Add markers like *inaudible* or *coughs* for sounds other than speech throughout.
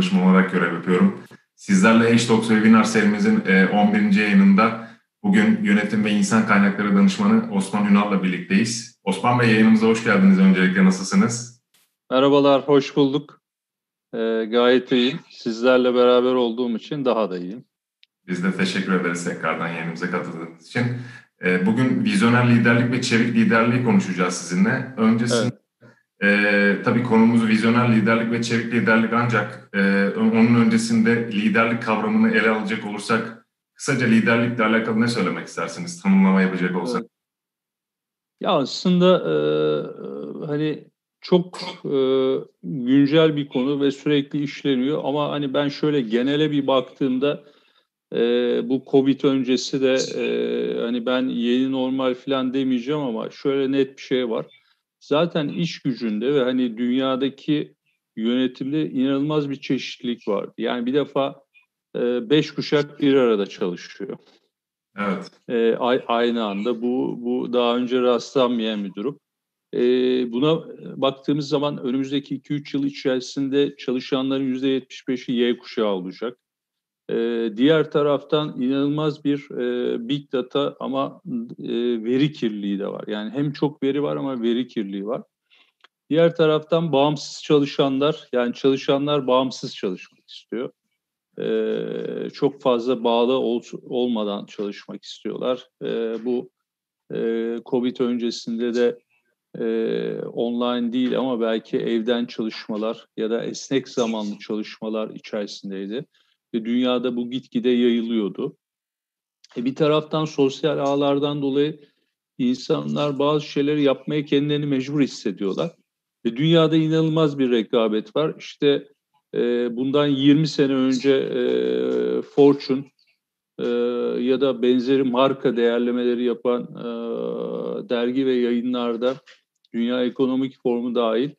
danışman olarak görev yapıyorum. Sizlerle H-Talks Webinar serimizin 11. E, yayınında bugün Yönetim ve İnsan Kaynakları Danışmanı Osman Ünal'la birlikteyiz. Osman Bey yayınımıza hoş geldiniz öncelikle. Nasılsınız? Merhabalar, hoş bulduk. Ee, gayet iyiyim. Sizlerle beraber olduğum için daha da iyiyim. Biz de teşekkür ederiz tekrardan yayınımıza katıldığınız için. Ee, bugün vizyoner liderlik ve çevik liderliği konuşacağız sizinle. Öncesinde. E, tabii konumuz vizyoner liderlik ve çevik liderlik ancak e, onun öncesinde liderlik kavramını ele alacak olursak kısaca liderlikle alakalı ne söylemek istersiniz? Tanımlama yapacak olsak. Ya aslında e, hani çok e, güncel bir konu ve sürekli işleniyor ama hani ben şöyle genele bir baktığımda e, bu Covid öncesi de e, hani ben yeni normal falan demeyeceğim ama şöyle net bir şey var. Zaten iş gücünde ve hani dünyadaki yönetimde inanılmaz bir çeşitlilik vardı. Yani bir defa e, beş kuşak bir arada çalışıyor. Evet. E, aynı anda bu bu daha önce rastlanmayan bir durum. E, buna baktığımız zaman önümüzdeki 2-3 yıl içerisinde çalışanların %75'i Y kuşağı olacak. E, diğer taraftan inanılmaz bir e, big data ama e, veri kirliliği de var. Yani hem çok veri var ama veri kirliliği var. Diğer taraftan bağımsız çalışanlar, yani çalışanlar bağımsız çalışmak istiyor. Ee, çok fazla bağlı ol, olmadan çalışmak istiyorlar. Ee, bu e, Covid öncesinde de e, online değil ama belki evden çalışmalar ya da esnek zamanlı çalışmalar içerisindeydi. Ve dünyada bu gitgide yayılıyordu. E bir taraftan sosyal ağlardan dolayı insanlar bazı şeyleri yapmaya kendilerini mecbur hissediyorlar. Ve dünyada inanılmaz bir rekabet var. İşte e, bundan 20 sene önce e, Fortune e, ya da benzeri marka değerlemeleri yapan e, dergi ve yayınlarda Dünya Ekonomik Forumu dahil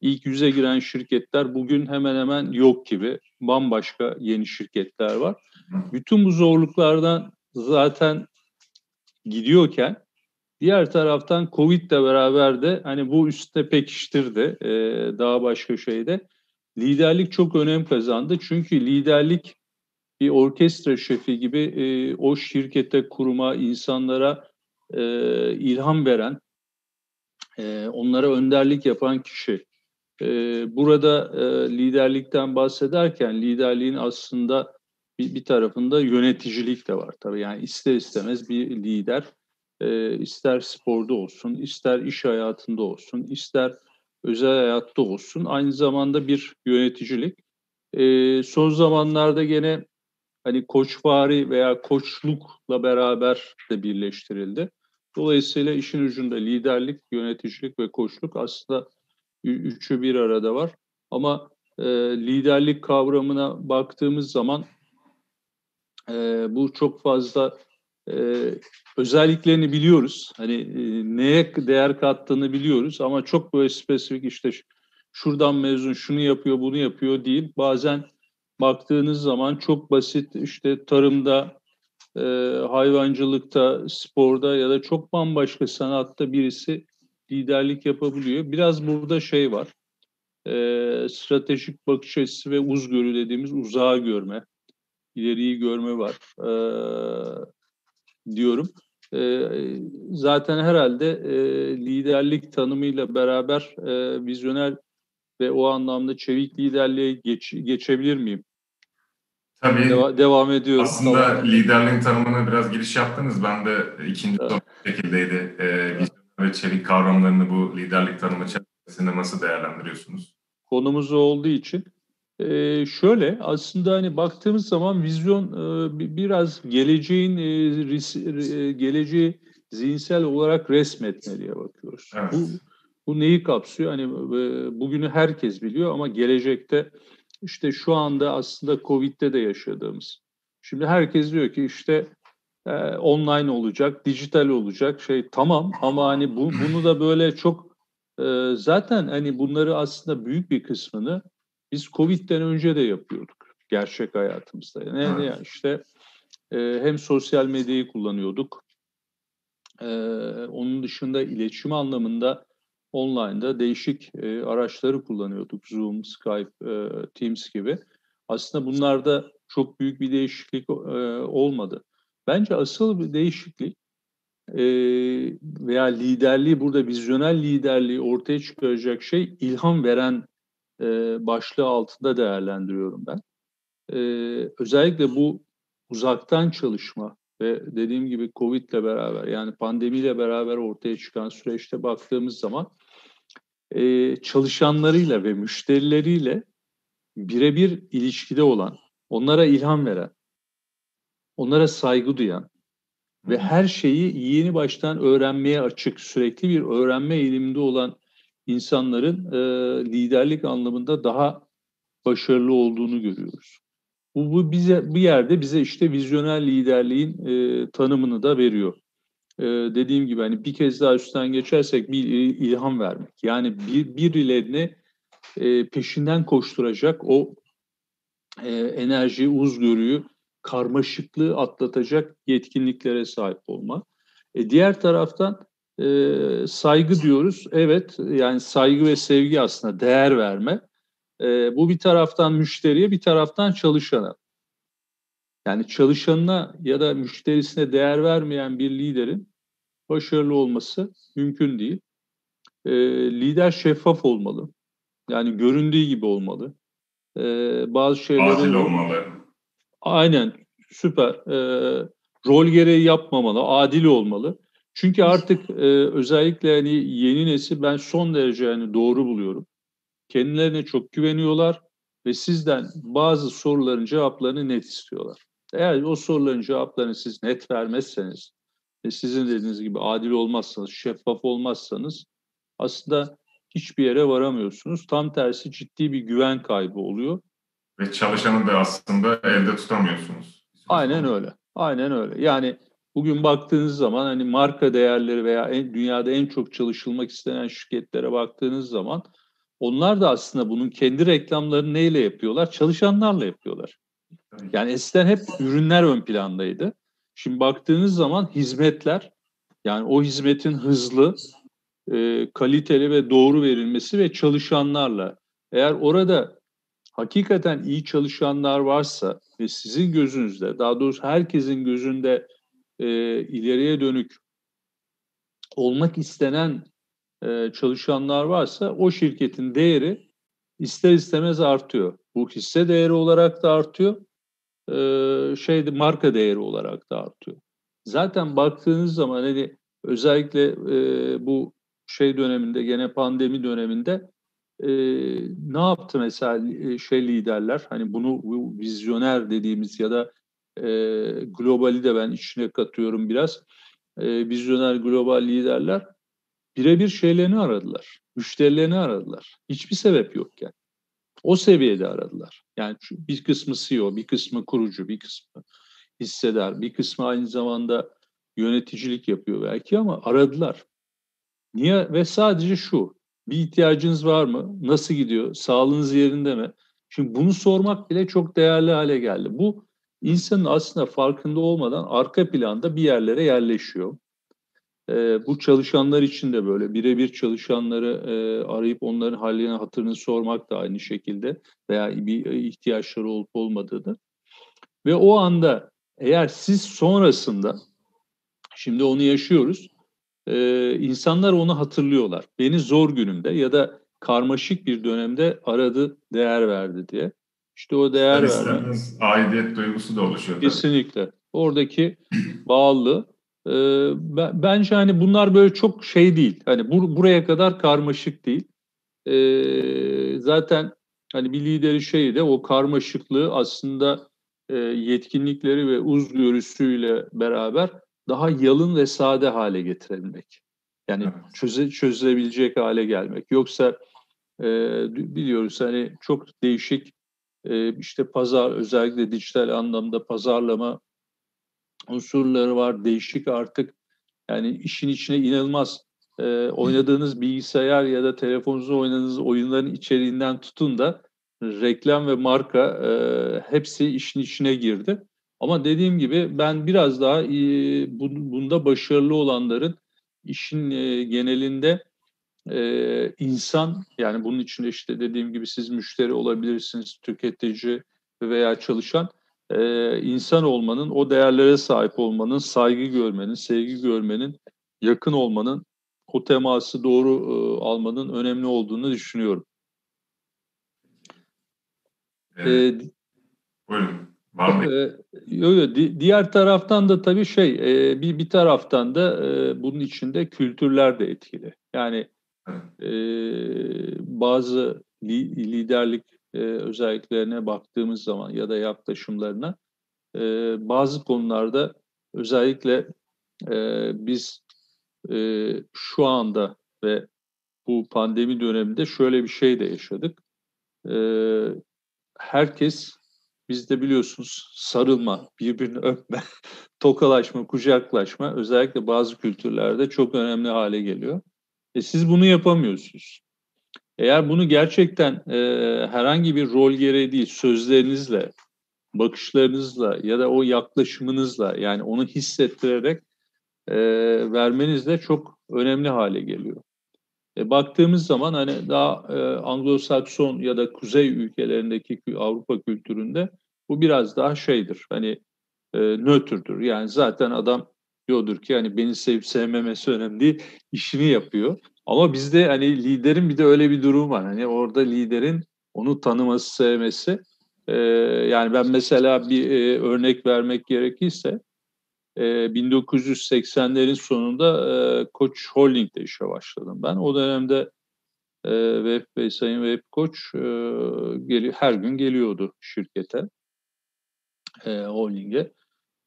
ilk yüze giren şirketler bugün hemen hemen yok gibi. Bambaşka yeni şirketler var. Bütün bu zorluklardan zaten gidiyorken diğer taraftan Covid ile beraber de hani bu üstte pekiştirdi e, daha başka şeyde. Liderlik çok önem kazandı. Çünkü liderlik bir orkestra şefi gibi e, o şirkete, kuruma, insanlara e, ilham veren, e, onlara önderlik yapan kişi. E, burada e, liderlikten bahsederken liderliğin aslında bir, bir tarafında yöneticilik de var tabii. Yani ister istemez bir lider e, ister sporda olsun, ister iş hayatında olsun, ister özel hayatta olsun. Aynı zamanda bir yöneticilik. E, son zamanlarda gene hani koçvari veya koçlukla beraber de birleştirildi. Dolayısıyla işin ucunda liderlik, yöneticilik ve koçluk aslında üçü bir arada var. Ama e, liderlik kavramına baktığımız zaman e, bu çok fazla e, özelliklerini biliyoruz. Hani e, neye değer kattığını biliyoruz ama çok böyle spesifik işte şuradan mezun şunu yapıyor bunu yapıyor değil. Bazen baktığınız zaman çok basit işte tarımda, e, hayvancılıkta, sporda ya da çok bambaşka sanatta birisi liderlik yapabiliyor. Biraz burada şey var. E, stratejik bakış açısı ve uzgörü dediğimiz uzağa görme, ileriyi görme var. E, diyorum. E, zaten herhalde e, liderlik tanımıyla beraber e, vizyoner ve o anlamda çevik liderliğe geç, geçebilir miyim? Tabii. Deva- devam ediyoruz. Aslında tamam. liderliğin tanımına biraz giriş yaptınız. Ben de ikinci evet. şekildeydi. E, vizyoner ve çevik kavramlarını bu liderlik tanımı çerçevesinde nasıl değerlendiriyorsunuz? Konumuz olduğu için ee, şöyle aslında hani baktığımız zaman vizyon e, biraz geleceğin e, ris, e, geleceği zihinsel olarak resmetme diye bakıyoruz. Evet. Bu, bu neyi kapsıyor? Hani e, bugünü herkes biliyor ama gelecekte işte şu anda aslında Covid'de de yaşadığımız. Şimdi herkes diyor ki işte e, online olacak, dijital olacak şey tamam ama hani bu, bunu da böyle çok e, zaten hani bunları aslında büyük bir kısmını biz Covid'den önce de yapıyorduk gerçek hayatımızda. Ne, evet. ne işte e, hem sosyal medyayı kullanıyorduk. E, onun dışında iletişim anlamında online'da değişik e, araçları kullanıyorduk. Zoom, Skype, e, Teams gibi. Aslında bunlarda çok büyük bir değişiklik e, olmadı. Bence asıl bir değişiklik e, veya liderliği burada vizyoner liderliği ortaya çıkaracak şey ilham veren e, başlığı altında değerlendiriyorum ben. E, özellikle bu uzaktan çalışma ve dediğim gibi Covid ile beraber yani pandemiyle beraber ortaya çıkan süreçte baktığımız zaman e, çalışanlarıyla ve müşterileriyle birebir ilişkide olan, onlara ilham veren, onlara saygı duyan ve her şeyi yeni baştan öğrenmeye açık, sürekli bir öğrenme eğiliminde olan insanların e, liderlik anlamında daha başarılı olduğunu görüyoruz. Bu, bu bize bir yerde bize işte vizyoner liderliğin e, tanımını da veriyor. E, dediğim gibi hani bir kez daha üstten geçersek bir ilham vermek. Yani bir birilerini e, peşinden koşturacak o e, enerji, uzgörüyü, karmaşıklığı atlatacak yetkinliklere sahip olma. E, diğer taraftan e, saygı diyoruz. Evet yani saygı ve sevgi aslında değer verme. E, bu bir taraftan müşteriye bir taraftan çalışana. Yani çalışanına ya da müşterisine değer vermeyen bir liderin başarılı olması mümkün değil. E, lider şeffaf olmalı. Yani göründüğü gibi olmalı. E, bazı şeyleri... Adil olmalı. Aynen süper. E, rol gereği yapmamalı, adil olmalı. Çünkü artık e, özellikle hani yeni nesil ben son derece yani doğru buluyorum. Kendilerine çok güveniyorlar ve sizden bazı soruların cevaplarını net istiyorlar. Eğer o soruların cevaplarını siz net vermezseniz ve sizin dediğiniz gibi adil olmazsanız, şeffaf olmazsanız aslında hiçbir yere varamıyorsunuz. Tam tersi ciddi bir güven kaybı oluyor. Ve çalışanı da aslında elde tutamıyorsunuz. Aynen öyle. Aynen öyle. Yani bugün baktığınız zaman hani marka değerleri veya en, dünyada en çok çalışılmak istenen şirketlere baktığınız zaman onlar da aslında bunun kendi reklamlarını neyle yapıyorlar? Çalışanlarla yapıyorlar. Yani eskiden hep ürünler ön plandaydı. Şimdi baktığınız zaman hizmetler yani o hizmetin hızlı, e, kaliteli ve doğru verilmesi ve çalışanlarla. Eğer orada hakikaten iyi çalışanlar varsa ve sizin gözünüzde, daha doğrusu herkesin gözünde e, ileriye dönük olmak istenen e, çalışanlar varsa o şirketin değeri ister istemez artıyor. Bu hisse değeri olarak da artıyor, e, şeyde marka değeri olarak da artıyor. Zaten baktığınız zaman hani özellikle e, bu şey döneminde gene pandemi döneminde e, ne yaptı mesela şey liderler? Hani bunu bu vizyoner dediğimiz ya da e, globali de ben içine katıyorum biraz. E, vizyoner global liderler birebir şeylerini aradılar müşterilerini aradılar. Hiçbir sebep yokken. O seviyede aradılar. Yani bir kısmı CEO bir kısmı kurucu bir kısmı hissedar bir kısmı aynı zamanda yöneticilik yapıyor belki ama aradılar. Niye? Ve sadece şu, bir ihtiyacınız var mı? Nasıl gidiyor? Sağlığınız yerinde mi? Şimdi bunu sormak bile çok değerli hale geldi. Bu insanın aslında farkında olmadan arka planda bir yerlere yerleşiyor. Ee, bu çalışanlar için de böyle birebir çalışanları e, arayıp onların halini hatırını sormak da aynı şekilde veya bir ihtiyaçları olup olmadığını. Ve o anda eğer siz sonrasında şimdi onu yaşıyoruz e, insanlar onu hatırlıyorlar. Beni zor günümde ya da karmaşık bir dönemde aradı, değer verdi diye. İşte o değer verme. Aidiyet duygusu da oluşuyor. Tabii. Kesinlikle. Oradaki *clears throat* bağlı. E, bence hani bunlar böyle çok şey değil. Hani bur buraya kadar karmaşık değil. E, zaten hani bir lideri şeyi de o karmaşıklığı aslında e, yetkinlikleri ve uzgörüsüyle beraber daha yalın ve sade hale getirebilmek. Yani evet. çöze, çözülebilecek hale gelmek. Yoksa e, biliyoruz hani çok değişik e, işte pazar özellikle dijital anlamda pazarlama unsurları var. Değişik artık yani işin içine inanılmaz e, oynadığınız bilgisayar ya da telefonunuzda oynadığınız oyunların içeriğinden tutun da reklam ve marka e, hepsi işin içine girdi. Ama dediğim gibi ben biraz daha e, bunda başarılı olanların işin e, genelinde e, insan yani bunun içinde işte dediğim gibi siz müşteri olabilirsiniz, tüketici, veya çalışan e, insan olmanın, o değerlere sahip olmanın, saygı görmenin, sevgi görmenin, yakın olmanın, o teması doğru e, almanın önemli olduğunu düşünüyorum. Evet. Ee, Buyurun. Var mı? E, yo, yo, di, diğer taraftan da tabii şey, e, bir, bir taraftan da e, bunun içinde kültürler de etkili. Yani e, bazı li, liderlik e, özelliklerine baktığımız zaman ya da yaklaşımlarına e, bazı konularda özellikle e, biz e, şu anda ve bu pandemi döneminde şöyle bir şey de yaşadık. E, herkes bizde biliyorsunuz sarılma, birbirini öpme, *laughs* tokalaşma, kucaklaşma özellikle bazı kültürlerde çok önemli hale geliyor. E siz bunu yapamıyorsunuz. Eğer bunu gerçekten e, herhangi bir rol gereği değil, sözlerinizle, bakışlarınızla ya da o yaklaşımınızla yani onu hissettirerek e, vermenizle çok önemli hale geliyor. E, baktığımız zaman hani daha e, Anglo-Sakson ya da kuzey ülkelerindeki Avrupa kültüründe bu biraz daha şeydir. Hani e, nötrdür. Yani zaten adam diyordur ki hani beni sevip sevmemesi önemli değil, işini yapıyor. Ama bizde hani liderin bir de öyle bir durum var. Hani orada liderin onu tanıması, sevmesi. E, yani ben mesela bir e, örnek vermek gerekirse e, 1980'lerin sonunda Koç Holding'de işe başladım ben. O dönemde e, Bey, Sayın Vehbi Koç e, her gün geliyordu şirkete, e, holdinge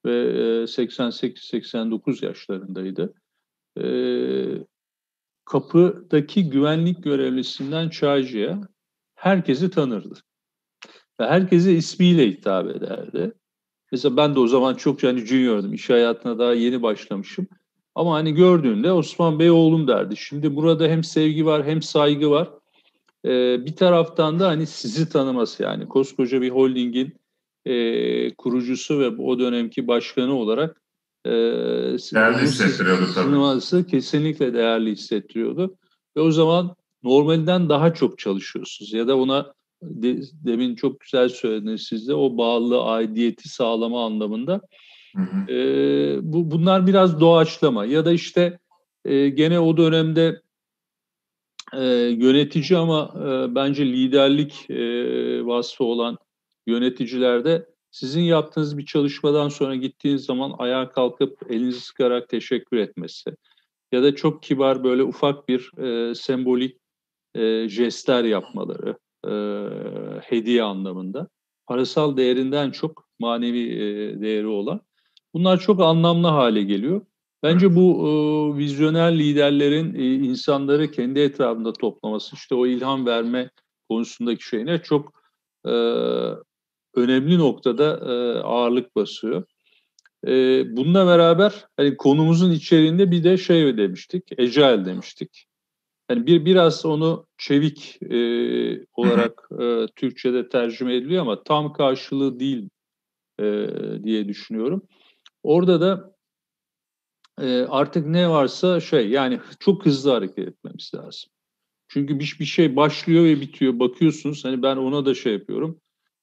ve e, 88-89 yaşlarındaydı. E, kapıdaki güvenlik görevlisinden çaycıya herkesi tanırdı. Ve herkese ismiyle hitap ederdi. Mesela ben de o zaman çok hani junior'dım. İş hayatına daha yeni başlamışım. Ama hani gördüğünde Osman Bey oğlum derdi. Şimdi burada hem sevgi var hem saygı var. Ee, bir taraftan da hani sizi tanıması yani koskoca bir holdingin e, kurucusu ve o dönemki başkanı olarak e, değerli hissettiriyordu tabii. Tanıması kesinlikle değerli hissettiriyordu. Ve o zaman normalinden daha çok çalışıyorsunuz ya da ona de, demin çok güzel söylediniz siz de o bağlı aidiyeti sağlama anlamında. Hı hı. E, bu bunlar biraz doğaçlama ya da işte e, gene o dönemde e, yönetici ama e, bence liderlik e, vasfı olan yöneticilerde sizin yaptığınız bir çalışmadan sonra gittiğiniz zaman ayağa kalkıp elinizi sıkarak teşekkür etmesi ya da çok kibar böyle ufak bir e, sembolik e, jestler yapmaları e, hediye anlamında. Parasal değerinden çok manevi e, değeri olan. Bunlar çok anlamlı hale geliyor. Bence bu e, vizyoner liderlerin e, insanları kendi etrafında toplaması, işte o ilham verme konusundaki şeyine çok e, önemli noktada e, ağırlık basıyor. E, bununla beraber hani konumuzun içeriğinde bir de şey demiştik, Agile demiştik. Yani bir biraz onu çevik e, olarak e, Türkçe'de tercüme ediliyor ama tam karşılığı değil e, diye düşünüyorum. Orada da e, artık ne varsa şey yani çok hızlı hareket etmemiz lazım. Çünkü bir, bir şey başlıyor ve bitiyor. Bakıyorsunuz hani ben ona da şey yapıyorum.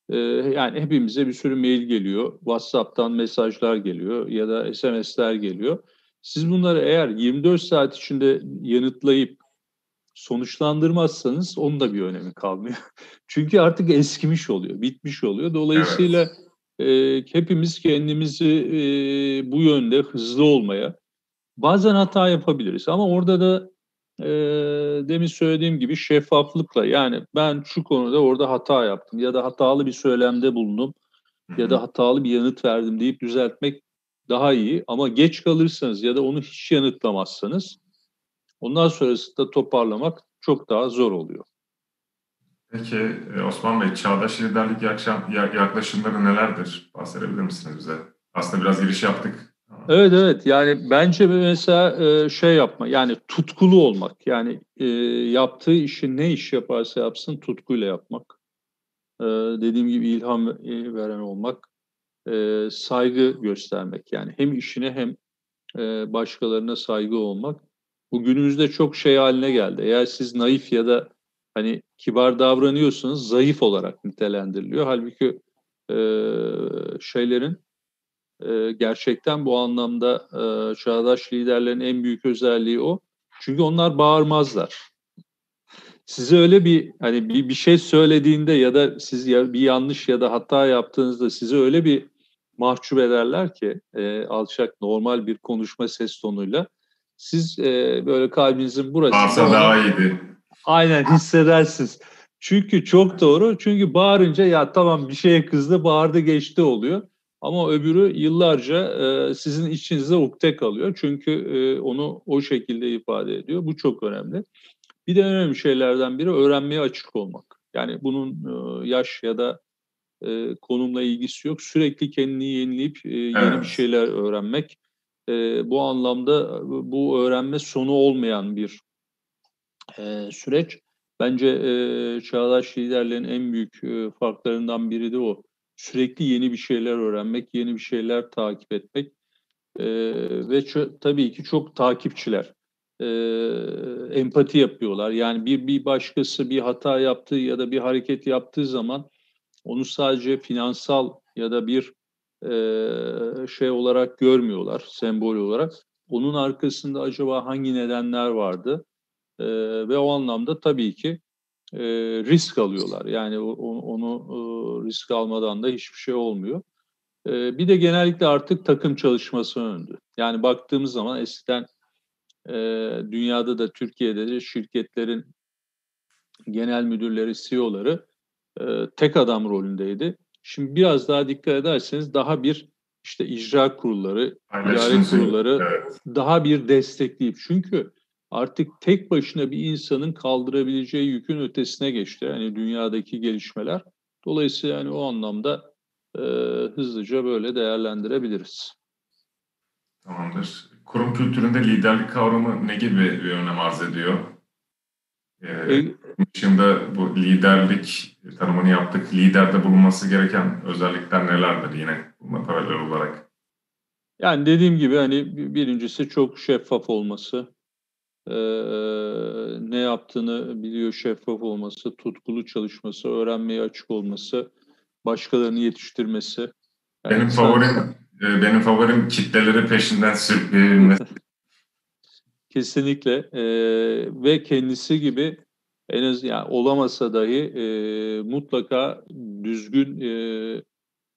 E, yani hepimize bir sürü mail geliyor. WhatsApp'tan mesajlar geliyor ya da SMS'ler geliyor. Siz bunları eğer 24 saat içinde yanıtlayıp sonuçlandırmazsanız onun da bir önemi kalmıyor. *laughs* Çünkü artık eskimiş oluyor, bitmiş oluyor. Dolayısıyla evet. e, hepimiz kendimizi e, bu yönde hızlı olmaya, bazen hata yapabiliriz ama orada da e, demin söylediğim gibi şeffaflıkla yani ben şu konuda orada hata yaptım ya da hatalı bir söylemde bulundum Hı-hı. ya da hatalı bir yanıt verdim deyip düzeltmek daha iyi ama geç kalırsanız ya da onu hiç yanıtlamazsanız Ondan sonrasında toparlamak çok daha zor oluyor. Peki e, Osman Bey, çağdaş liderlik yaklaşımları nelerdir? Bahsedebilir misiniz bize? Aslında biraz giriş yaptık. Evet evet yani bence mesela e, şey yapma yani tutkulu olmak yani e, yaptığı işi ne iş yaparsa yapsın tutkuyla yapmak. Dediğim gibi ilham veren olmak, saygı göstermek yani hem işine hem başkalarına saygı olmak bu günümüzde çok şey haline geldi. Eğer siz naif ya da hani kibar davranıyorsanız zayıf olarak nitelendiriliyor. Halbuki e, şeylerin e, gerçekten bu anlamda e, çağdaş liderlerin en büyük özelliği o. Çünkü onlar bağırmazlar. Size öyle bir hani bir, bir şey söylediğinde ya da siz ya, bir yanlış ya da hata yaptığınızda size öyle bir mahcup ederler ki e, alçak normal bir konuşma ses tonuyla siz e, böyle kalbinizin burasında Varsa daha iyiydi. Aynen hissedersiniz. Çünkü çok doğru. Çünkü bağırınca ya tamam bir şeye kızdı, bağırdı geçti oluyor. Ama öbürü yıllarca e, sizin içinizde ukde kalıyor. Çünkü e, onu o şekilde ifade ediyor. Bu çok önemli. Bir de önemli şeylerden biri öğrenmeye açık olmak. Yani bunun e, yaş ya da e, konumla ilgisi yok. Sürekli kendini yenileyip e, yeni evet. bir şeyler öğrenmek. E, bu anlamda bu öğrenme sonu olmayan bir e, süreç. Bence e, çağdaş liderlerin en büyük e, farklarından biri de o. Sürekli yeni bir şeyler öğrenmek, yeni bir şeyler takip etmek e, ve tabii ki çok takipçiler e, empati yapıyorlar. Yani bir bir başkası bir hata yaptığı ya da bir hareket yaptığı zaman onu sadece finansal ya da bir şey olarak görmüyorlar, sembol olarak. Onun arkasında acaba hangi nedenler vardı? Ve o anlamda tabii ki risk alıyorlar. Yani onu, risk almadan da hiçbir şey olmuyor. Bir de genellikle artık takım çalışması öndü. Yani baktığımız zaman eskiden e, dünyada da Türkiye'de de şirketlerin genel müdürleri, CEO'ları tek adam rolündeydi. Şimdi biraz daha dikkat ederseniz daha bir işte icra kurulları, idare kurulları evet. daha bir destekleyip çünkü artık tek başına bir insanın kaldırabileceği yükün ötesine geçti. Yani dünyadaki gelişmeler. Dolayısıyla yani o anlamda e, hızlıca böyle değerlendirebiliriz. Tamamdır. Kurum kültüründe liderlik kavramı ne gibi bir önem arz ediyor? Ee, e, dışında bu liderlik tanımını yaptık. Liderde bulunması gereken özellikler nelerdir yine buna paralel olarak? Yani dediğim gibi hani birincisi çok şeffaf olması, ee, ne yaptığını biliyor şeffaf olması, tutkulu çalışması, öğrenmeye açık olması, başkalarını yetiştirmesi. Yani benim sen... favorim e, benim favorim kitleleri peşinden sürükleyebilmesi. *laughs* Kesinlikle ee, ve kendisi gibi en az yani olamasa dahi e, mutlaka düzgün e,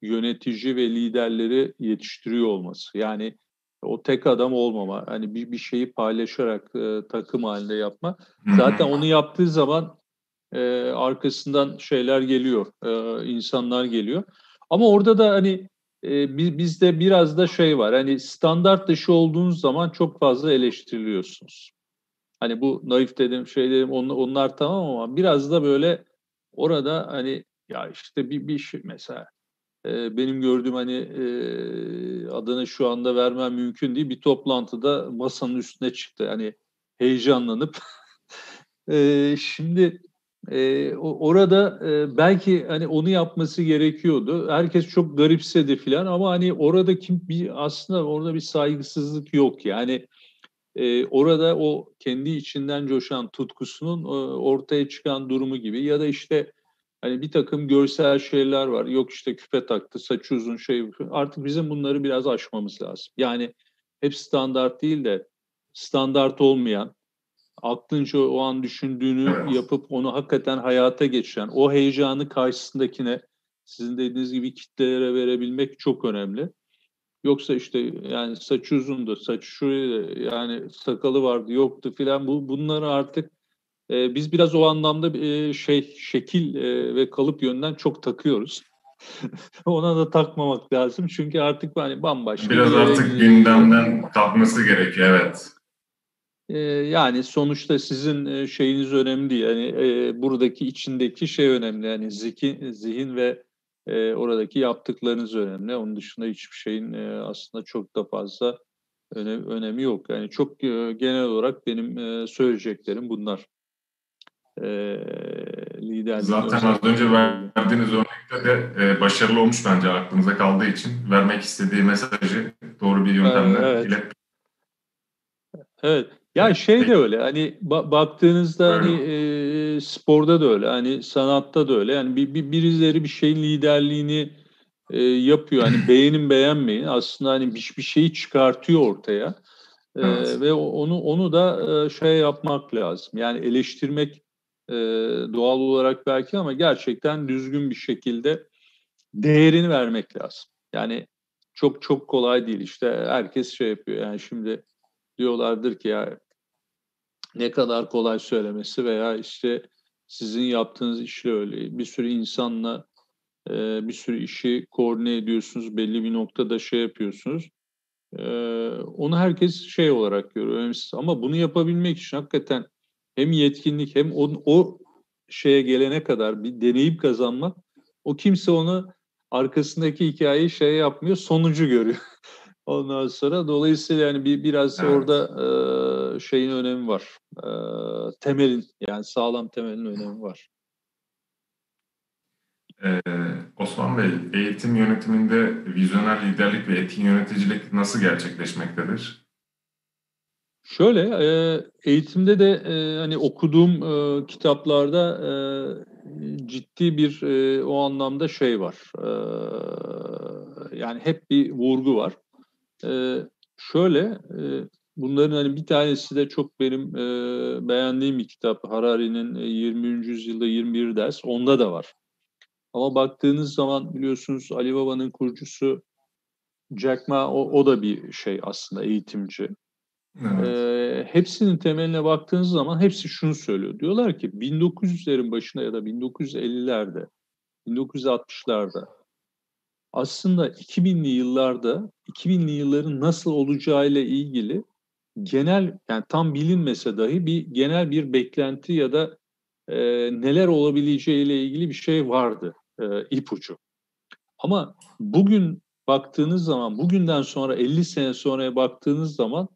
yönetici ve liderleri yetiştiriyor olması. Yani o tek adam olmama, hani bir, bir şeyi paylaşarak e, takım halinde yapma. Zaten onu yaptığı zaman e, arkasından şeyler geliyor, e, insanlar geliyor. Ama orada da hani e, bizde biraz da şey var, hani standart dışı olduğunuz zaman çok fazla eleştiriliyorsunuz. Hani bu naif dedim, şey dedim, onlar, onlar tamam ama biraz da böyle orada hani ya işte bir, bir şey mesela benim gördüğüm hani adını şu anda vermem mümkün değil. Bir toplantıda masanın üstüne çıktı. Hani heyecanlanıp. *laughs* şimdi orada belki hani onu yapması gerekiyordu. Herkes çok garipsedi filan ama hani orada kim bir aslında orada bir saygısızlık yok yani. Orada o kendi içinden coşan tutkusunun ortaya çıkan durumu gibi ya da işte Hani bir takım görsel şeyler var. Yok işte küpe taktı, saçı uzun şey. Artık bizim bunları biraz aşmamız lazım. Yani hep standart değil de standart olmayan, aklınca o an düşündüğünü yapıp onu hakikaten hayata geçiren, o heyecanı karşısındakine sizin dediğiniz gibi kitlelere verebilmek çok önemli. Yoksa işte yani saç uzundu, saç şuraya yani sakalı vardı, yoktu filan bu bunları artık e, biz biraz o anlamda e, şey şekil e, ve kalıp yönden çok takıyoruz. *laughs* Ona da takmamak lazım çünkü artık hani bambaşka. Biraz artık gündemden kalkması gerekiyor evet. E, yani sonuçta sizin e, şeyiniz önemli. Yani e, buradaki içindeki şey önemli. Yani zihin, zihin ve e, oradaki yaptıklarınız önemli. Onun dışında hiçbir şeyin e, aslında çok da fazla öne, önemi yok. Yani çok e, genel olarak benim e, söyleyeceklerim bunlar e, liderliği. Zaten az önce verdiğiniz örnekte de e, başarılı olmuş bence aklınıza kaldığı için vermek istediği mesajı doğru bir yöntemle evet. ilet. Evet. Ya şey de öyle hani ba- baktığınızda hani e, sporda da öyle hani sanatta da öyle yani bir, bir birileri bir şeyin liderliğini e, yapıyor. Hani *laughs* beğenin beğenmeyin aslında hani bir, bir şeyi çıkartıyor ortaya. E, evet. Ve onu onu da e, şey yapmak lazım. Yani eleştirmek e, doğal olarak belki ama gerçekten düzgün bir şekilde değerini vermek lazım. Yani çok çok kolay değil işte herkes şey yapıyor yani şimdi diyorlardır ki ya ne kadar kolay söylemesi veya işte sizin yaptığınız işle öyle. Bir sürü insanla e, bir sürü işi koordine ediyorsunuz belli bir noktada şey yapıyorsunuz. E, onu herkes şey olarak görüyor önemsiz. Ama bunu yapabilmek için hakikaten hem yetkinlik hem o, o şeye gelene kadar bir deneyip kazanmak o kimse onu arkasındaki hikayeyi şey yapmıyor sonucu görüyor. *laughs* Ondan sonra dolayısıyla yani bir biraz evet. orada e, şeyin önemi var. E, temelin yani sağlam temelin önemi var. Ee, Osman Bey, eğitim yönetiminde vizyoner liderlik ve etkin yöneticilik nasıl gerçekleşmektedir? Şöyle, e, eğitimde de e, hani okuduğum e, kitaplarda e, ciddi bir e, o anlamda şey var. E, yani hep bir vurgu var. E, şöyle, e, bunların hani bir tanesi de çok benim e, beğendiğim bir kitap. Harari'nin 20. yüzyılda 21 ders. Onda da var. Ama baktığınız zaman biliyorsunuz Ali Baba'nın kurucusu Jack Ma o, o da bir şey aslında eğitimci. Evet. E, hepsinin temeline baktığınız zaman hepsi şunu söylüyor. Diyorlar ki 1900'lerin başında ya da 1950'lerde, 1960'larda aslında 2000'li yıllarda 2000'li yılların nasıl olacağıyla ilgili genel yani tam bilinmese dahi bir genel bir beklenti ya da e, neler olabileceğiyle ilgili bir şey vardı e, ipucu. Ama bugün baktığınız zaman bugünden sonra 50 sene sonraya baktığınız zaman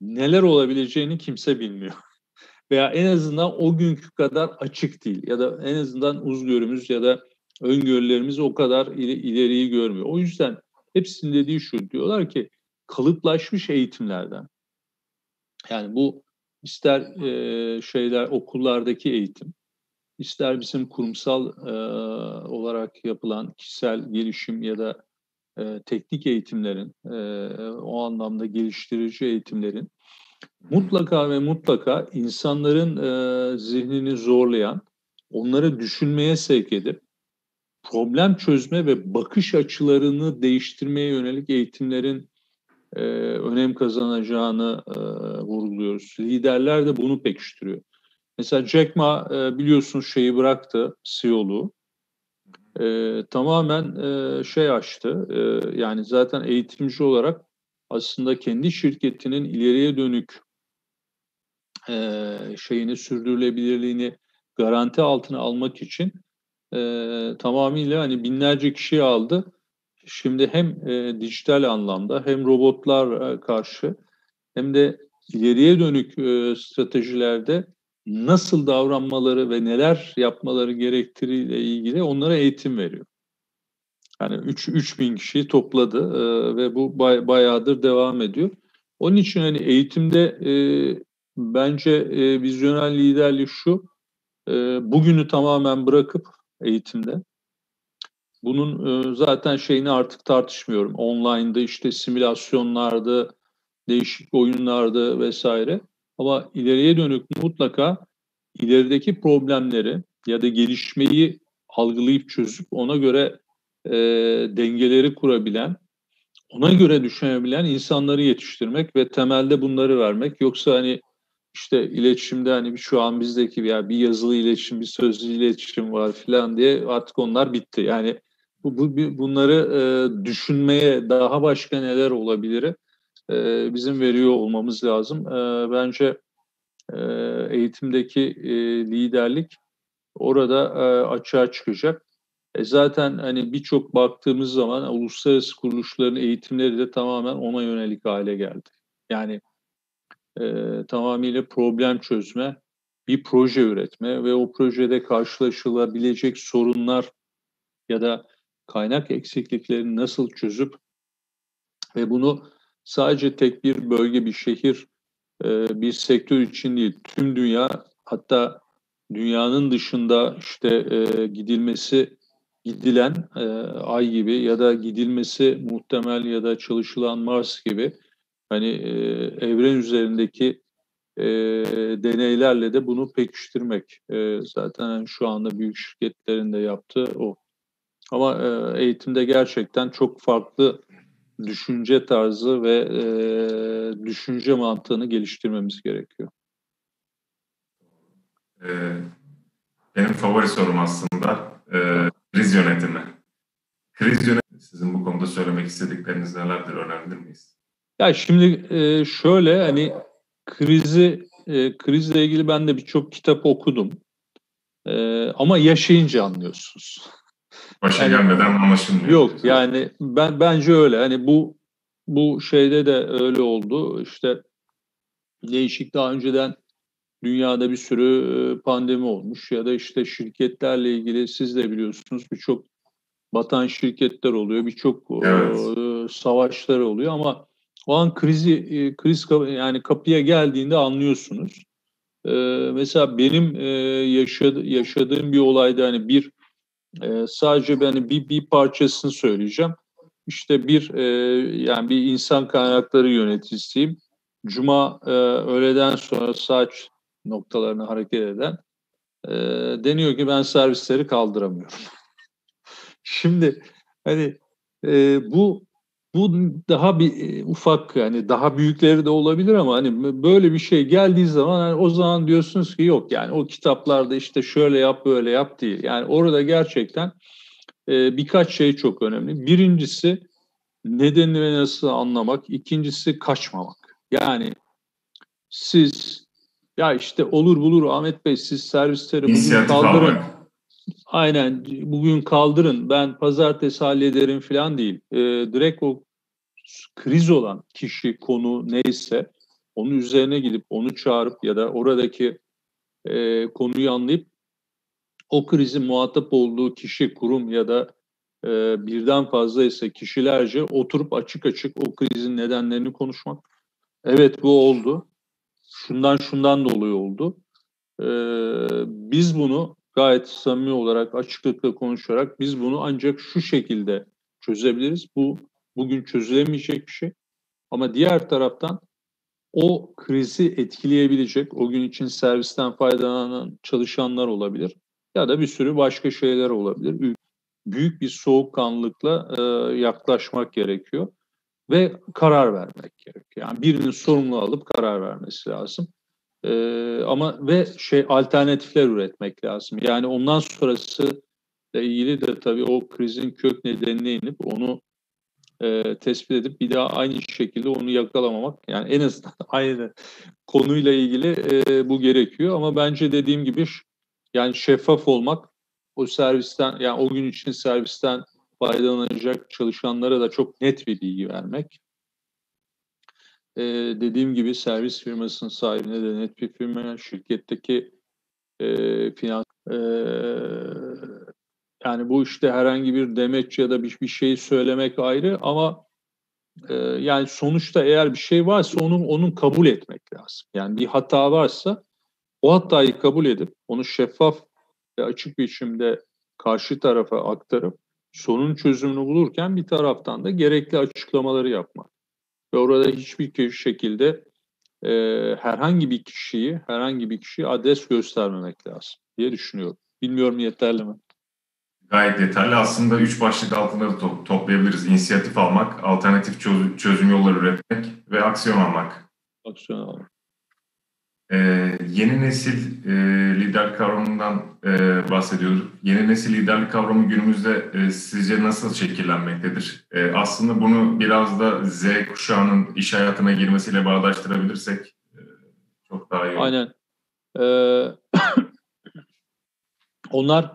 neler olabileceğini kimse bilmiyor. *laughs* Veya en azından o günkü kadar açık değil ya da en azından uzgörümüz ya da öngörülerimiz o kadar ileriyi görmüyor. O yüzden hepsinin dediği şu diyorlar ki kalıplaşmış eğitimlerden yani bu ister e, şeyler okullardaki eğitim ister bizim kurumsal e, olarak yapılan kişisel gelişim ya da e, teknik eğitimlerin, e, o anlamda geliştirici eğitimlerin mutlaka ve mutlaka insanların e, zihnini zorlayan, onları düşünmeye sevk edip problem çözme ve bakış açılarını değiştirmeye yönelik eğitimlerin e, önem kazanacağını e, vurguluyoruz. Liderler de bunu pekiştiriyor. Mesela Jack Ma e, biliyorsunuz şeyi bıraktı, CEO'luğu e, tamamen e, şey açtı. E, yani zaten eğitimci olarak aslında kendi şirketinin ileriye dönük e, şeyini sürdürülebilirliğini garanti altına almak için e, tamamıyla hani binlerce kişi aldı. Şimdi hem e, dijital anlamda hem robotlar e, karşı hem de ileriye dönük e, stratejilerde nasıl davranmaları ve neler yapmaları gerektiğiyle ilgili onlara eğitim veriyor. Yani 3 3000 kişiyi topladı e, ve bu bay, bayağıdır devam ediyor. Onun için hani eğitimde e, bence e, vizyoner liderlik şu, e, bugünü tamamen bırakıp eğitimde, bunun e, zaten şeyini artık tartışmıyorum. Online'da işte simülasyonlarda, değişik oyunlarda vesaire. Ama ileriye dönük mutlaka ilerideki problemleri ya da gelişmeyi algılayıp çözüp ona göre e, dengeleri kurabilen, ona göre düşünebilen insanları yetiştirmek ve temelde bunları vermek. Yoksa hani işte iletişimde hani şu an bizdeki ya bir yazılı iletişim, bir sözlü iletişim var falan diye artık onlar bitti. Yani bu, bu bunları e, düşünmeye daha başka neler olabilir e, bizim veriyor olmamız lazım. E, bence e, eğitimdeki e, liderlik orada e, açığa çıkacak. E zaten hani birçok baktığımız zaman uluslararası kuruluşların eğitimleri de tamamen ona yönelik hale geldi. Yani e, tamamıyla problem çözme, bir proje üretme ve o projede karşılaşılabilecek sorunlar ya da kaynak eksikliklerini nasıl çözüp ve bunu sadece tek bir bölge, bir şehir, e, bir sektör için değil, tüm dünya hatta dünyanın dışında işte e, gidilmesi gidilen e, Ay gibi ya da gidilmesi muhtemel ya da çalışılan Mars gibi hani e, evren üzerindeki e, deneylerle de bunu pekiştirmek. E, zaten yani şu anda büyük şirketlerin de yaptığı o. Ama e, eğitimde gerçekten çok farklı düşünce tarzı ve e, düşünce mantığını geliştirmemiz gerekiyor. Ee, benim favori sorum aslında e, kriz yönetimi. Kriz yönetimi sizin bu konuda söylemek istedikleriniz nelerdir öğrenebilir miyiz? Ya şimdi e, şöyle hani krizi e, krizle ilgili ben de birçok kitap okudum. E, ama yaşayınca anlıyorsunuz. Başa yani, gelmeden anlaşılmıyor. Yok yani ben bence öyle. Hani bu bu şeyde de öyle oldu. İşte değişik daha önceden dünyada bir sürü pandemi olmuş ya da işte şirketlerle ilgili siz de biliyorsunuz birçok batan şirketler oluyor, birçok evet. savaşlar oluyor ama o an krizi kriz yani kapıya geldiğinde anlıyorsunuz. mesela benim yaşadığım bir olayda hani bir sadece ben bir bir parçasını söyleyeceğim. İşte bir yani bir insan kaynakları yöneticisiyim. Cuma öğleden sonra saat noktalarını hareket eden e, deniyor ki ben servisleri kaldıramıyorum. *laughs* Şimdi hani e, bu bu daha bir e, ufak yani daha büyükleri de olabilir ama hani böyle bir şey geldiği zaman hani o zaman diyorsunuz ki yok yani o kitaplarda işte şöyle yap böyle yap değil. Yani orada gerçekten e, birkaç şey çok önemli. Birincisi nedenini ve nasıl anlamak. ikincisi kaçmamak. Yani siz ya işte olur bulur Ahmet Bey siz servisleri bugün kaldırın. Almak. Aynen bugün kaldırın ben pazartesi hallederim falan değil. Ee, direkt o kriz olan kişi konu neyse onun üzerine gidip onu çağırıp ya da oradaki e, konuyu anlayıp o krizin muhatap olduğu kişi, kurum ya da e, birden fazla ise kişilerce oturup açık açık o krizin nedenlerini konuşmak. Evet bu oldu şundan şundan dolayı oldu. Ee, biz bunu gayet samimi olarak açıklıkla konuşarak biz bunu ancak şu şekilde çözebiliriz. Bu bugün çözülemeyecek bir şey. Ama diğer taraftan o krizi etkileyebilecek, o gün için servisten faydalanan çalışanlar olabilir. Ya da bir sürü başka şeyler olabilir. Büyük bir soğukkanlılıkla e, yaklaşmak gerekiyor ve karar vermek gerekiyor. Yani birinin sorumlu alıp karar vermesi lazım. Ee, ama ve şey alternatifler üretmek lazım. Yani ondan sonrası ilgili de tabii o krizin kök nedenine inip onu e, tespit edip bir daha aynı şekilde onu yakalamamak. Yani en azından *laughs* aynı konuyla ilgili e, bu gerekiyor. Ama bence dediğim gibi yani şeffaf olmak o servisten yani o gün için servisten faydalanacak çalışanlara da çok net bir bilgi vermek. Ee, dediğim gibi servis firmasının sahibine de net bir firma, şirketteki e, finans e, yani bu işte herhangi bir demeç ya da bir, bir şey söylemek ayrı ama e, yani sonuçta eğer bir şey varsa onun onun kabul etmek lazım. Yani bir hata varsa o hatayı kabul edip onu şeffaf ve açık biçimde karşı tarafa aktarıp sorun çözümünü bulurken bir taraftan da gerekli açıklamaları yapmak. Ve orada hiçbir şekilde e, herhangi bir kişiyi, herhangi bir kişiyi adres göstermemek lazım diye düşünüyorum. Bilmiyorum yeterli mi? Gayet yeterli. Aslında üç başlık altında da to- toplayabiliriz. İnisiyatif almak, alternatif çöz- çözüm yolları üretmek ve aksiyon almak. Aksiyon almak. Ee, yeni nesil e, lider kavramından e, bahsediyorduk. Yeni nesil liderlik kavramı günümüzde e, sizce nasıl şekillenmektedir? E, aslında bunu biraz da Z kuşağının iş hayatına girmesiyle bağdaştırabilirsek e, çok daha iyi olur. Aynen. Ee, onlar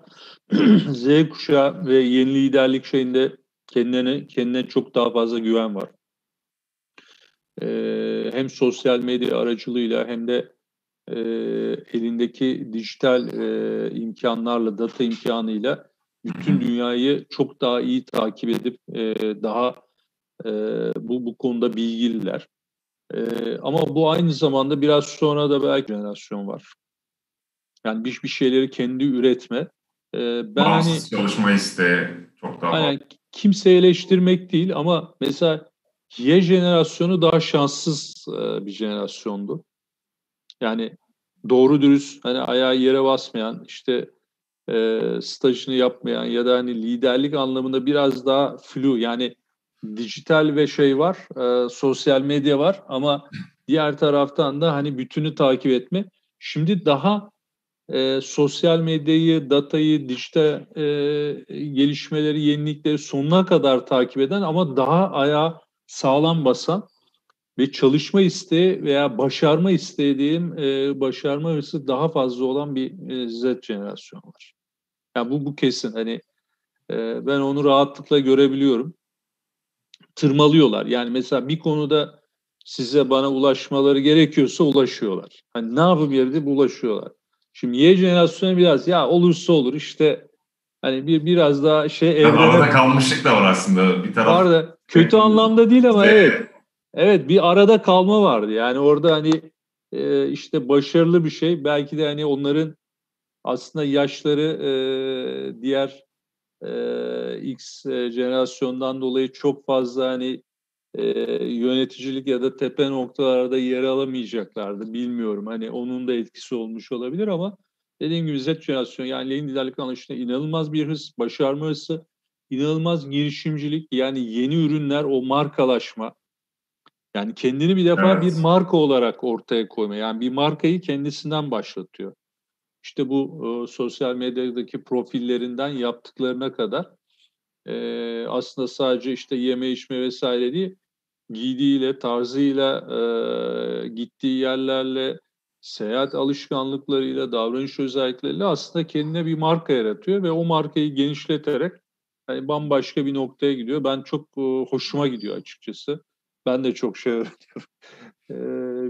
*clears throat* Z kuşağı ve yeni liderlik şeyinde kendine kendine çok daha fazla güven var. Ee, hem sosyal medya aracılığıyla hem de e, elindeki dijital e, imkanlarla, data imkanıyla bütün dünyayı çok daha iyi takip edip e, daha e, bu bu konuda bilgililer. E, ama bu aynı zamanda biraz sonra da belki jenerasyon var. Yani bir, bir şeyleri kendi üretme e, ben Bağımsız hani, çalışma isteği çok daha aynen, kimse eleştirmek değil ama mesela Y jenerasyonu daha şanssız e, bir jenerasyondu. Yani doğru dürüst hani ayağı yere basmayan işte e, stajını yapmayan ya da hani liderlik anlamında biraz daha flu yani dijital ve şey var e, sosyal medya var ama diğer taraftan da hani bütünü takip etme. Şimdi daha e, sosyal medyayı, datayı, dijital e, gelişmeleri, yenilikleri sonuna kadar takip eden ama daha ayağı sağlam basan ve çalışma isteği veya başarma isteği diyeyim, e, başarma hırsı daha fazla olan bir e, Z jenerasyonu var. Yani bu bu kesin. Hani e, ben onu rahatlıkla görebiliyorum. Tırmalıyorlar. Yani mesela bir konuda size bana ulaşmaları gerekiyorsa ulaşıyorlar. Hani ne yerde ulaşıyorlar. Şimdi Y jenerasyonu biraz ya olursa olur işte hani bir biraz daha şey evrene... Arada kalmışlık da var aslında bir taraf. Var da kötü anlamda değil ama evet. Evet bir arada kalma vardı. Yani orada hani e, işte başarılı bir şey. Belki de hani onların aslında yaşları e, diğer e, X jenerasyondan dolayı çok fazla hani e, yöneticilik ya da tepe noktalarda yer alamayacaklardı. Bilmiyorum. Hani onun da etkisi olmuş olabilir ama dediğim gibi Z jenerasyon yani Lenin liderlik anlayışında inanılmaz bir hırs, başarma hırsı, inanılmaz girişimcilik yani yeni ürünler, o markalaşma. Yani kendini bir defa evet. bir marka olarak ortaya koyma. Yani bir markayı kendisinden başlatıyor. İşte bu e, sosyal medyadaki profillerinden yaptıklarına kadar e, aslında sadece işte yeme içme vesaire değil, giydiğiyle, tarzıyla, e, gittiği yerlerle, seyahat alışkanlıklarıyla, davranış özellikleriyle aslında kendine bir marka yaratıyor ve o markayı genişleterek yani bambaşka bir noktaya gidiyor. Ben çok e, hoşuma gidiyor açıkçası. Ben de çok şey *laughs* öğreniyorum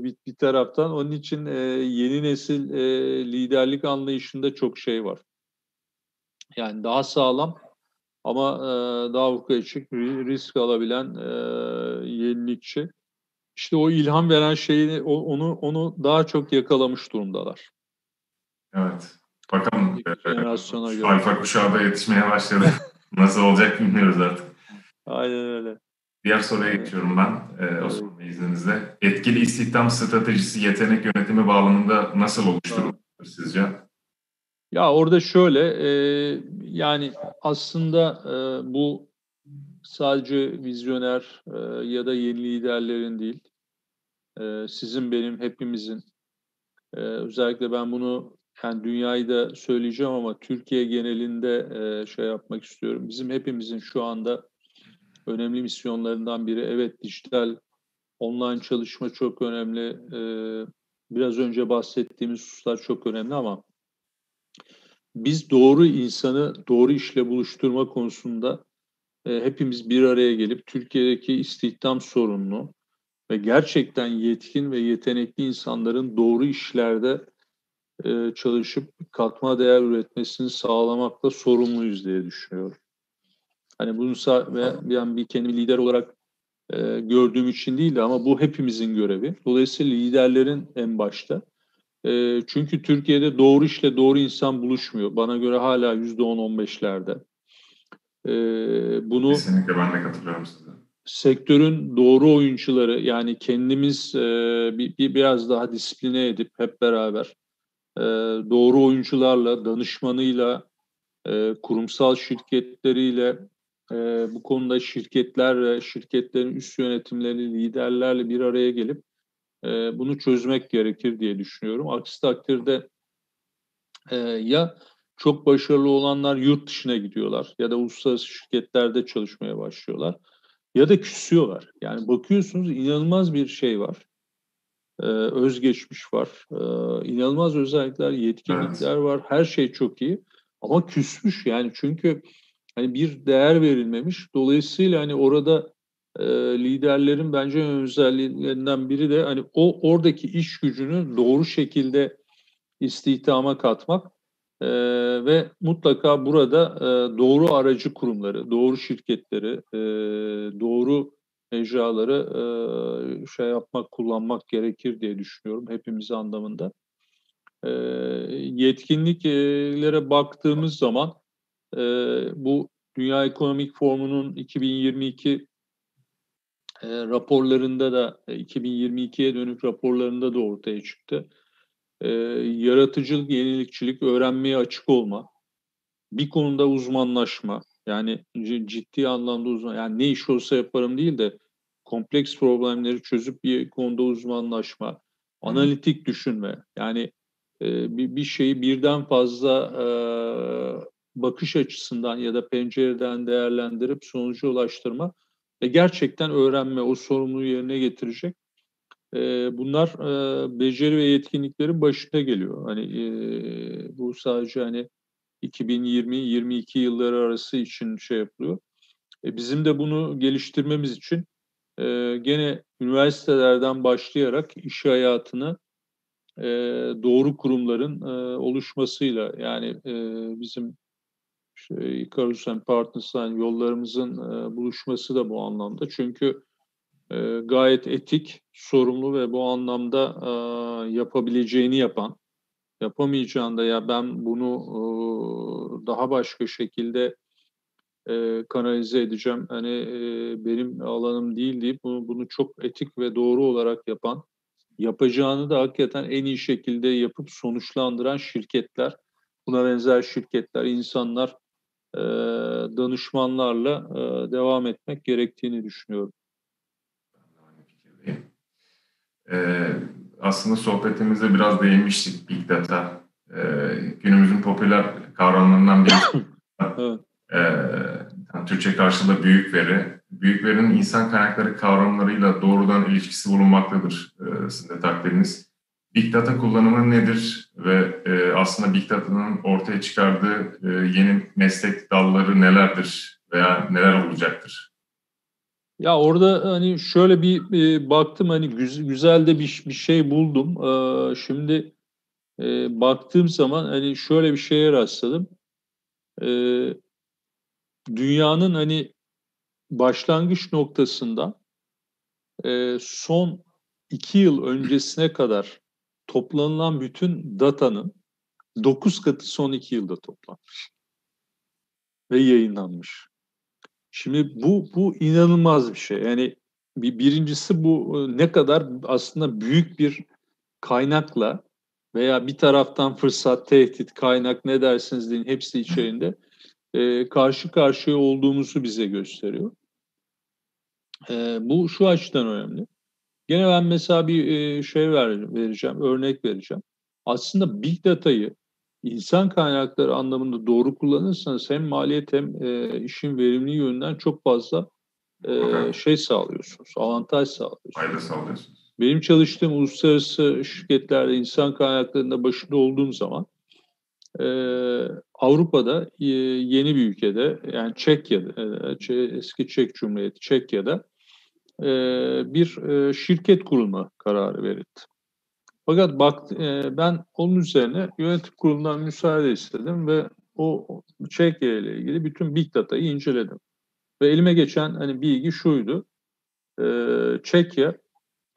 bir, bir taraftan. Onun için e, yeni nesil e, liderlik anlayışında çok şey var. Yani daha sağlam ama e, daha ufka açık risk alabilen e, yenilikçi. İşte o ilham veren şeyi onu onu daha çok yakalamış durumdalar. Evet. Bakalım. Jenerasyona göre. Alfa kuşağı da yetişmeye başladı. *laughs* Nasıl olacak bilmiyoruz artık. Aynen öyle. Diğer soruya geçiyorum ben e, Osman Bey izninizle. Etkili istihdam stratejisi yetenek yönetimi bağlamında nasıl oluşturulur sizce? Ya orada şöyle e, yani aslında e, bu sadece vizyoner e, ya da yeni liderlerin değil e, sizin benim hepimizin e, özellikle ben bunu yani dünyayı da söyleyeceğim ama Türkiye genelinde e, şey yapmak istiyorum. Bizim hepimizin şu anda önemli misyonlarından biri. Evet dijital online çalışma çok önemli. Ee, biraz önce bahsettiğimiz hususlar çok önemli ama biz doğru insanı doğru işle buluşturma konusunda e, hepimiz bir araya gelip Türkiye'deki istihdam sorununu ve gerçekten yetkin ve yetenekli insanların doğru işlerde e, çalışıp katma değer üretmesini sağlamakla sorumluyuz diye düşünüyorum. Hani bunu ben bir kendimi lider olarak e, gördüğüm için değil ama bu hepimizin görevi. Dolayısıyla liderlerin en başta. Çünkü Türkiye'de doğru işle doğru insan buluşmuyor. Bana göre hala yüzde on on beşlerde. E, bunu Kesinlikle ben de katılıyorum size. Sektörün doğru oyuncuları yani kendimiz e, bir, bir biraz daha disipline edip hep beraber e, doğru oyuncularla, danışmanıyla, e, kurumsal şirketleriyle e, bu konuda şirketler ve şirketlerin üst yönetimleri, liderlerle bir araya gelip e, bunu çözmek gerekir diye düşünüyorum. Aksi takdirde e, ya çok başarılı olanlar yurt dışına gidiyorlar ya da uluslararası şirketlerde çalışmaya başlıyorlar ya da küsüyorlar. Yani bakıyorsunuz inanılmaz bir şey var. Ee, özgeçmiş var. Ee, inanılmaz özellikler, yetkinlikler evet. var. Her şey çok iyi. Ama küsmüş yani çünkü hani bir değer verilmemiş. Dolayısıyla hani orada e, liderlerin bence özelliklerinden biri de hani o oradaki iş gücünü doğru şekilde istihdama katmak e, ve mutlaka burada e, doğru aracı kurumları, doğru şirketleri, e, doğru mecraları e, şey yapmak, kullanmak gerekir diye düşünüyorum hepimiz anlamında. E, yetkinliklere baktığımız zaman e, bu Dünya Ekonomik Forumu'nun 2022 e, raporlarında da 2022'ye e, dönük raporlarında da ortaya çıktı. E, yaratıcılık, yenilikçilik, öğrenmeye açık olma, bir konuda uzmanlaşma, yani ciddi anlamda uzman, yani ne iş olsa yaparım değil de kompleks problemleri çözüp bir konuda uzmanlaşma, analitik düşünme, yani e, bir, bir şeyi birden fazla e, bakış açısından ya da pencereden değerlendirip sonuca ulaştırma ve gerçekten öğrenme, o sorumluluğu yerine getirecek. E, bunlar e, beceri ve yetkinliklerin başında geliyor. Hani e, bu sadece hani 2020-22 yılları arası için şey yapılıyor. E, bizim de bunu geliştirmemiz için e, gene üniversitelerden başlayarak iş hayatını e, doğru kurumların e, oluşmasıyla yani e, bizim şey, Icarus and Partners'tan yollarımızın e, buluşması da bu anlamda. Çünkü e, gayet etik, sorumlu ve bu anlamda e, yapabileceğini yapan, yapamayacağında ya ben bunu e, daha başka şekilde kanalize edeceğim. Hani benim alanım değil deyip bunu, çok etik ve doğru olarak yapan, yapacağını da hakikaten en iyi şekilde yapıp sonuçlandıran şirketler, buna benzer şirketler, insanlar, danışmanlarla devam etmek gerektiğini düşünüyorum. Ee, aslında sohbetimizde biraz değinmiştik Big Data. Ee, günümüzün popüler kavramlarından biri. *coughs* evet. ee, Türkçe karşılığı büyük veri. Büyük verinin insan kaynakları kavramlarıyla doğrudan ilişkisi bulunmaktadır e, sizin de takdiriniz. Big Data kullanımı nedir ve e, aslında Big Data'nın ortaya çıkardığı e, yeni meslek dalları nelerdir veya neler olacaktır? Ya orada hani şöyle bir e, baktım hani güz, güzel de bir, bir şey buldum. E, şimdi e, baktığım zaman hani şöyle bir şeye rastladım. E, dünyanın hani başlangıç noktasında e, son iki yıl öncesine kadar toplanılan bütün datanın 9 katı son iki yılda toplanmış ve yayınlanmış. Şimdi bu bu inanılmaz bir şey. Yani bir birincisi bu e, ne kadar aslında büyük bir kaynakla veya bir taraftan fırsat, tehdit, kaynak ne dersiniz deyin hepsi içerisinde e, karşı karşıya olduğumuzu bize gösteriyor. E, bu şu açıdan önemli. Gene ben mesela bir e, şey ver, vereceğim, örnek vereceğim. Aslında Big Data'yı insan kaynakları anlamında doğru kullanırsanız hem maliyet hem e, işin verimli yönünden çok fazla e, şey sağlıyorsunuz, avantaj sağlıyorsunuz. Fayda sağlıyorsunuz. Benim çalıştığım uluslararası şirketlerde insan kaynaklarında başında olduğum zaman e, Avrupa'da e, yeni bir ülkede yani Çekya'da, e, eski Çek Cumhuriyeti Çekya'da e, bir e, şirket kurulma kararı verildi. Fakat bak e, ben onun üzerine yönetim kurulundan müsaade istedim ve o Çekya ile ilgili bütün Big Data'yı inceledim. Ve elime geçen hani bilgi şuydu. E, Çekya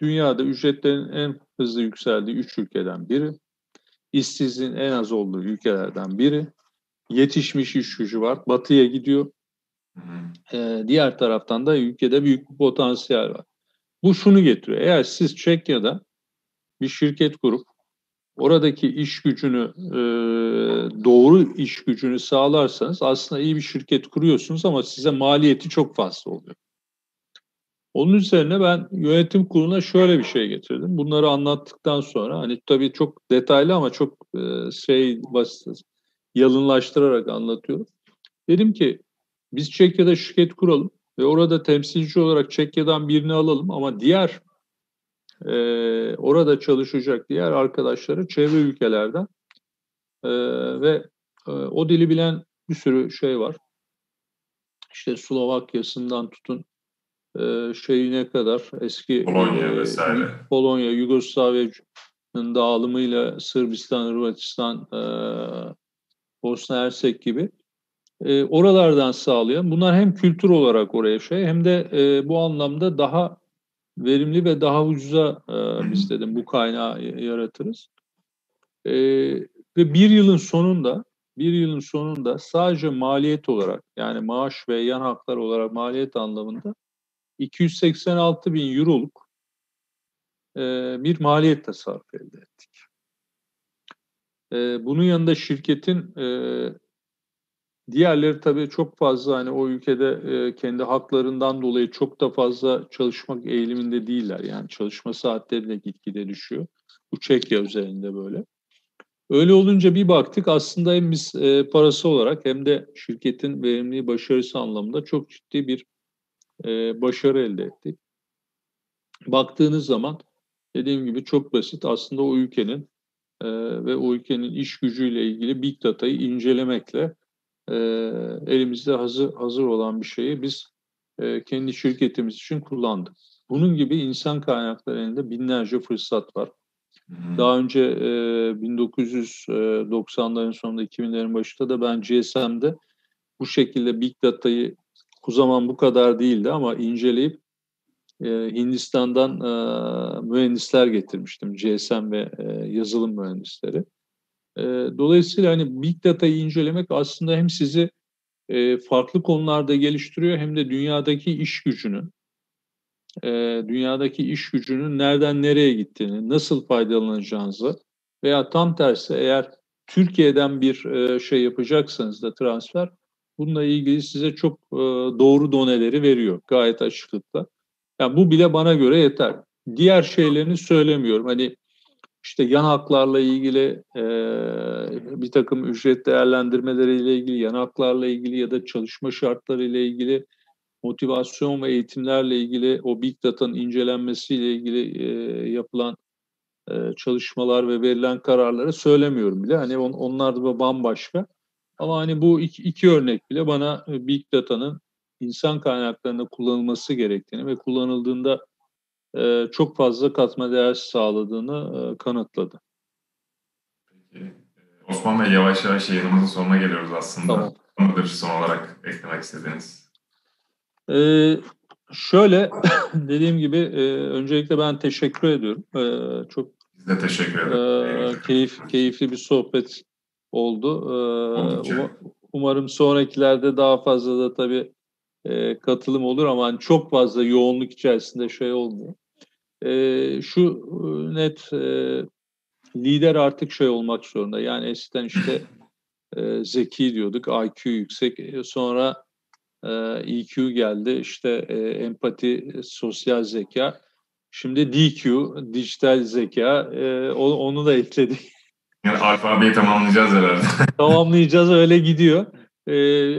dünyada ücretlerin en hızlı yükseldiği üç ülkeden biri. İşsizliğin en az olduğu ülkelerden biri. Yetişmiş iş gücü var. Batıya gidiyor. E, diğer taraftan da ülkede büyük bir potansiyel var. Bu şunu getiriyor. Eğer siz Çekya'da bir şirket kurup oradaki iş gücünü e, doğru iş gücünü sağlarsanız aslında iyi bir şirket kuruyorsunuz ama size maliyeti çok fazla oluyor. Onun üzerine ben yönetim kuruluna şöyle bir şey getirdim. Bunları anlattıktan sonra hani tabii çok detaylı ama çok e, şey basit yalınlaştırarak anlatıyorum. Dedim ki biz Çekya'da şirket kuralım ve orada temsilci olarak Çekya'dan birini alalım ama diğer e, orada çalışacak diğer arkadaşları çevre ülkelerden e, ve e, o dili bilen bir sürü şey var. İşte Slovakya'sından tutun e, şeyine kadar eski Polonya e, vesaire. Polonya, Yugoslavya'nın dağılımıyla Sırbistan, Hırvatistan, e, Bosna Hersek gibi e, oralardan sağlayan bunlar hem kültür olarak oraya şey hem de e, bu anlamda daha verimli ve daha ucuza e, biz dedim bu kaynağı yaratırız. E, ve bir yılın sonunda bir yılın sonunda sadece maliyet olarak yani maaş ve yan haklar olarak maliyet anlamında 286 bin euroluk e, bir maliyet tasarrufu elde ettik. E, bunun yanında şirketin e, diğerleri tabii çok fazla hani o ülkede e, kendi haklarından dolayı çok da fazla çalışmak eğiliminde değiller. Yani çalışma saatleri de gitgide düşüyor. Bu Çekya üzerinde böyle. Öyle olunca bir baktık aslında hem biz e, parası olarak hem de şirketin verimliliği başarısı anlamında çok ciddi bir e, başarı elde ettik. Baktığınız zaman dediğim gibi çok basit aslında o ülkenin e, ve o ülkenin iş gücüyle ilgili big data'yı incelemekle e, elimizde hazır hazır olan bir şeyi biz e, kendi şirketimiz için kullandık. Bunun gibi insan kaynakları elinde binlerce fırsat var. Daha önce e, 1990'ların sonunda 2000'lerin başında da ben GSM'de bu şekilde Big Data'yı o zaman bu kadar değildi ama inceleyip e, Hindistan'dan e, mühendisler getirmiştim. GSM ve e, yazılım mühendisleri. E, dolayısıyla hani Big Data'yı incelemek aslında hem sizi e, farklı konularda geliştiriyor hem de dünyadaki iş gücünün e, dünyadaki iş gücünün nereden nereye gittiğini, nasıl faydalanacağınızı veya tam tersi eğer Türkiye'den bir e, şey yapacaksanız da transfer bununla ilgili size çok e, doğru doneleri veriyor gayet açıklıkla. Yani bu bile bana göre yeter. Diğer şeylerini söylemiyorum. Hani işte yan haklarla ilgili e, bir takım ücret değerlendirmeleriyle ilgili, yan haklarla ilgili ya da çalışma şartları ile ilgili motivasyon ve eğitimlerle ilgili o Big Data'nın incelenmesiyle ilgili e, yapılan e, çalışmalar ve verilen kararları söylemiyorum bile. Hani on, onlar da bambaşka. Ama hani bu iki, iki örnek bile bana e, Big Data'nın insan kaynaklarında kullanılması gerektiğini ve kullanıldığında e, çok fazla katma değer sağladığını e, kanıtladı. Peki. Osman Bey yavaş yavaş yayınımızın sonuna geliyoruz aslında. Tamam. Mıdır son olarak eklemek istediğiniz? Ee, şöyle *laughs* dediğim gibi e, öncelikle ben teşekkür ediyorum. E, çok Biz de teşekkür ederim. E, keyif, keyifli bir sohbet oldu. E, um, umarım sonrakilerde daha fazla da tabii e, katılım olur ama hani çok fazla yoğunluk içerisinde şey olmuyor. E, şu e, net e, lider artık şey olmak zorunda. Yani eskiden işte *laughs* e, zeki diyorduk, IQ yüksek. E, sonra EQ e geldi, işte e, empati, sosyal zeka. Şimdi DQ, dijital zeka, e, onu da ekledik. Yani alfabeyi tamamlayacağız herhalde. Tamamlayacağız, öyle gidiyor.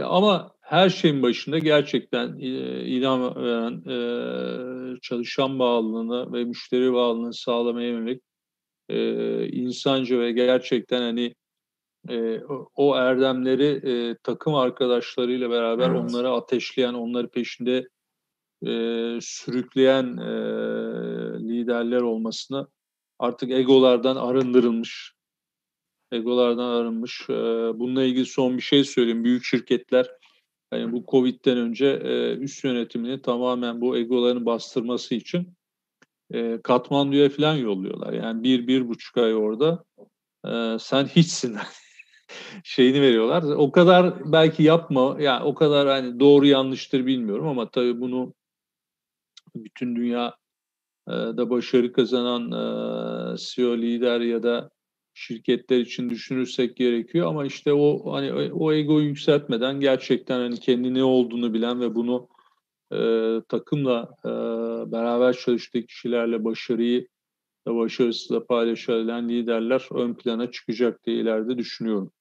ama her şeyin başında gerçekten ilham veren çalışan bağlılığını ve müşteri bağlılığını sağlamaya yönelik insancı ve gerçekten hani e, o erdemleri e, takım arkadaşlarıyla beraber evet. onları ateşleyen, onları peşinde e, sürükleyen e, liderler olmasını artık egolardan arındırılmış, egolardan arınmış. E, bununla ilgili son bir şey söyleyeyim. Büyük şirketler yani bu Covid'den önce e, üst yönetimini tamamen bu egoların bastırması için e, Katmandu'ya falan yolluyorlar. Yani bir, bir buçuk ay orada e, sen hiçsin. *laughs* şeyini veriyorlar. O kadar belki yapma, yani o kadar hani doğru yanlıştır bilmiyorum ama tabii bunu bütün dünya da başarı kazanan CEO lider ya da şirketler için düşünürsek gerekiyor ama işte o hani o egoyu yükseltmeden gerçekten hani kendi ne olduğunu bilen ve bunu e, takımla e, beraber çalıştığı kişilerle başarıyı ve başarısızla paylaşabilen liderler ön plana çıkacak diye ileride düşünüyorum.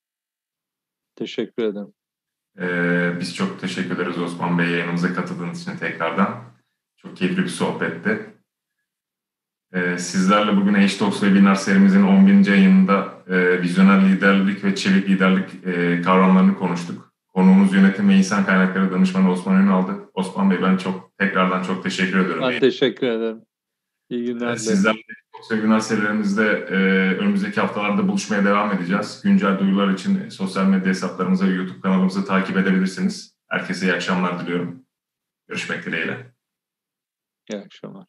Teşekkür ederim. Ee, biz çok teşekkür ederiz Osman Bey yayınımıza katıldığınız için tekrardan. Çok keyifli bir sohbetti. Ee, sizlerle bugün H-Talks webinar serimizin 11. yayınında e, vizyoner liderlik ve çevik liderlik e, kavramlarını konuştuk. Konuğumuz yönetim ve insan kaynakları danışmanı Osman Ünal'dı. Osman Bey ben çok tekrardan çok teşekkür ediyorum. Ben teşekkür ederim. İyi günler. Ee, sizlerle Webinar serilerimizde e, önümüzdeki haftalarda buluşmaya devam edeceğiz. Güncel duyurular için sosyal medya hesaplarımızı ve YouTube kanalımızı takip edebilirsiniz. Herkese iyi akşamlar diliyorum. Görüşmek dileğiyle. İyi akşamlar.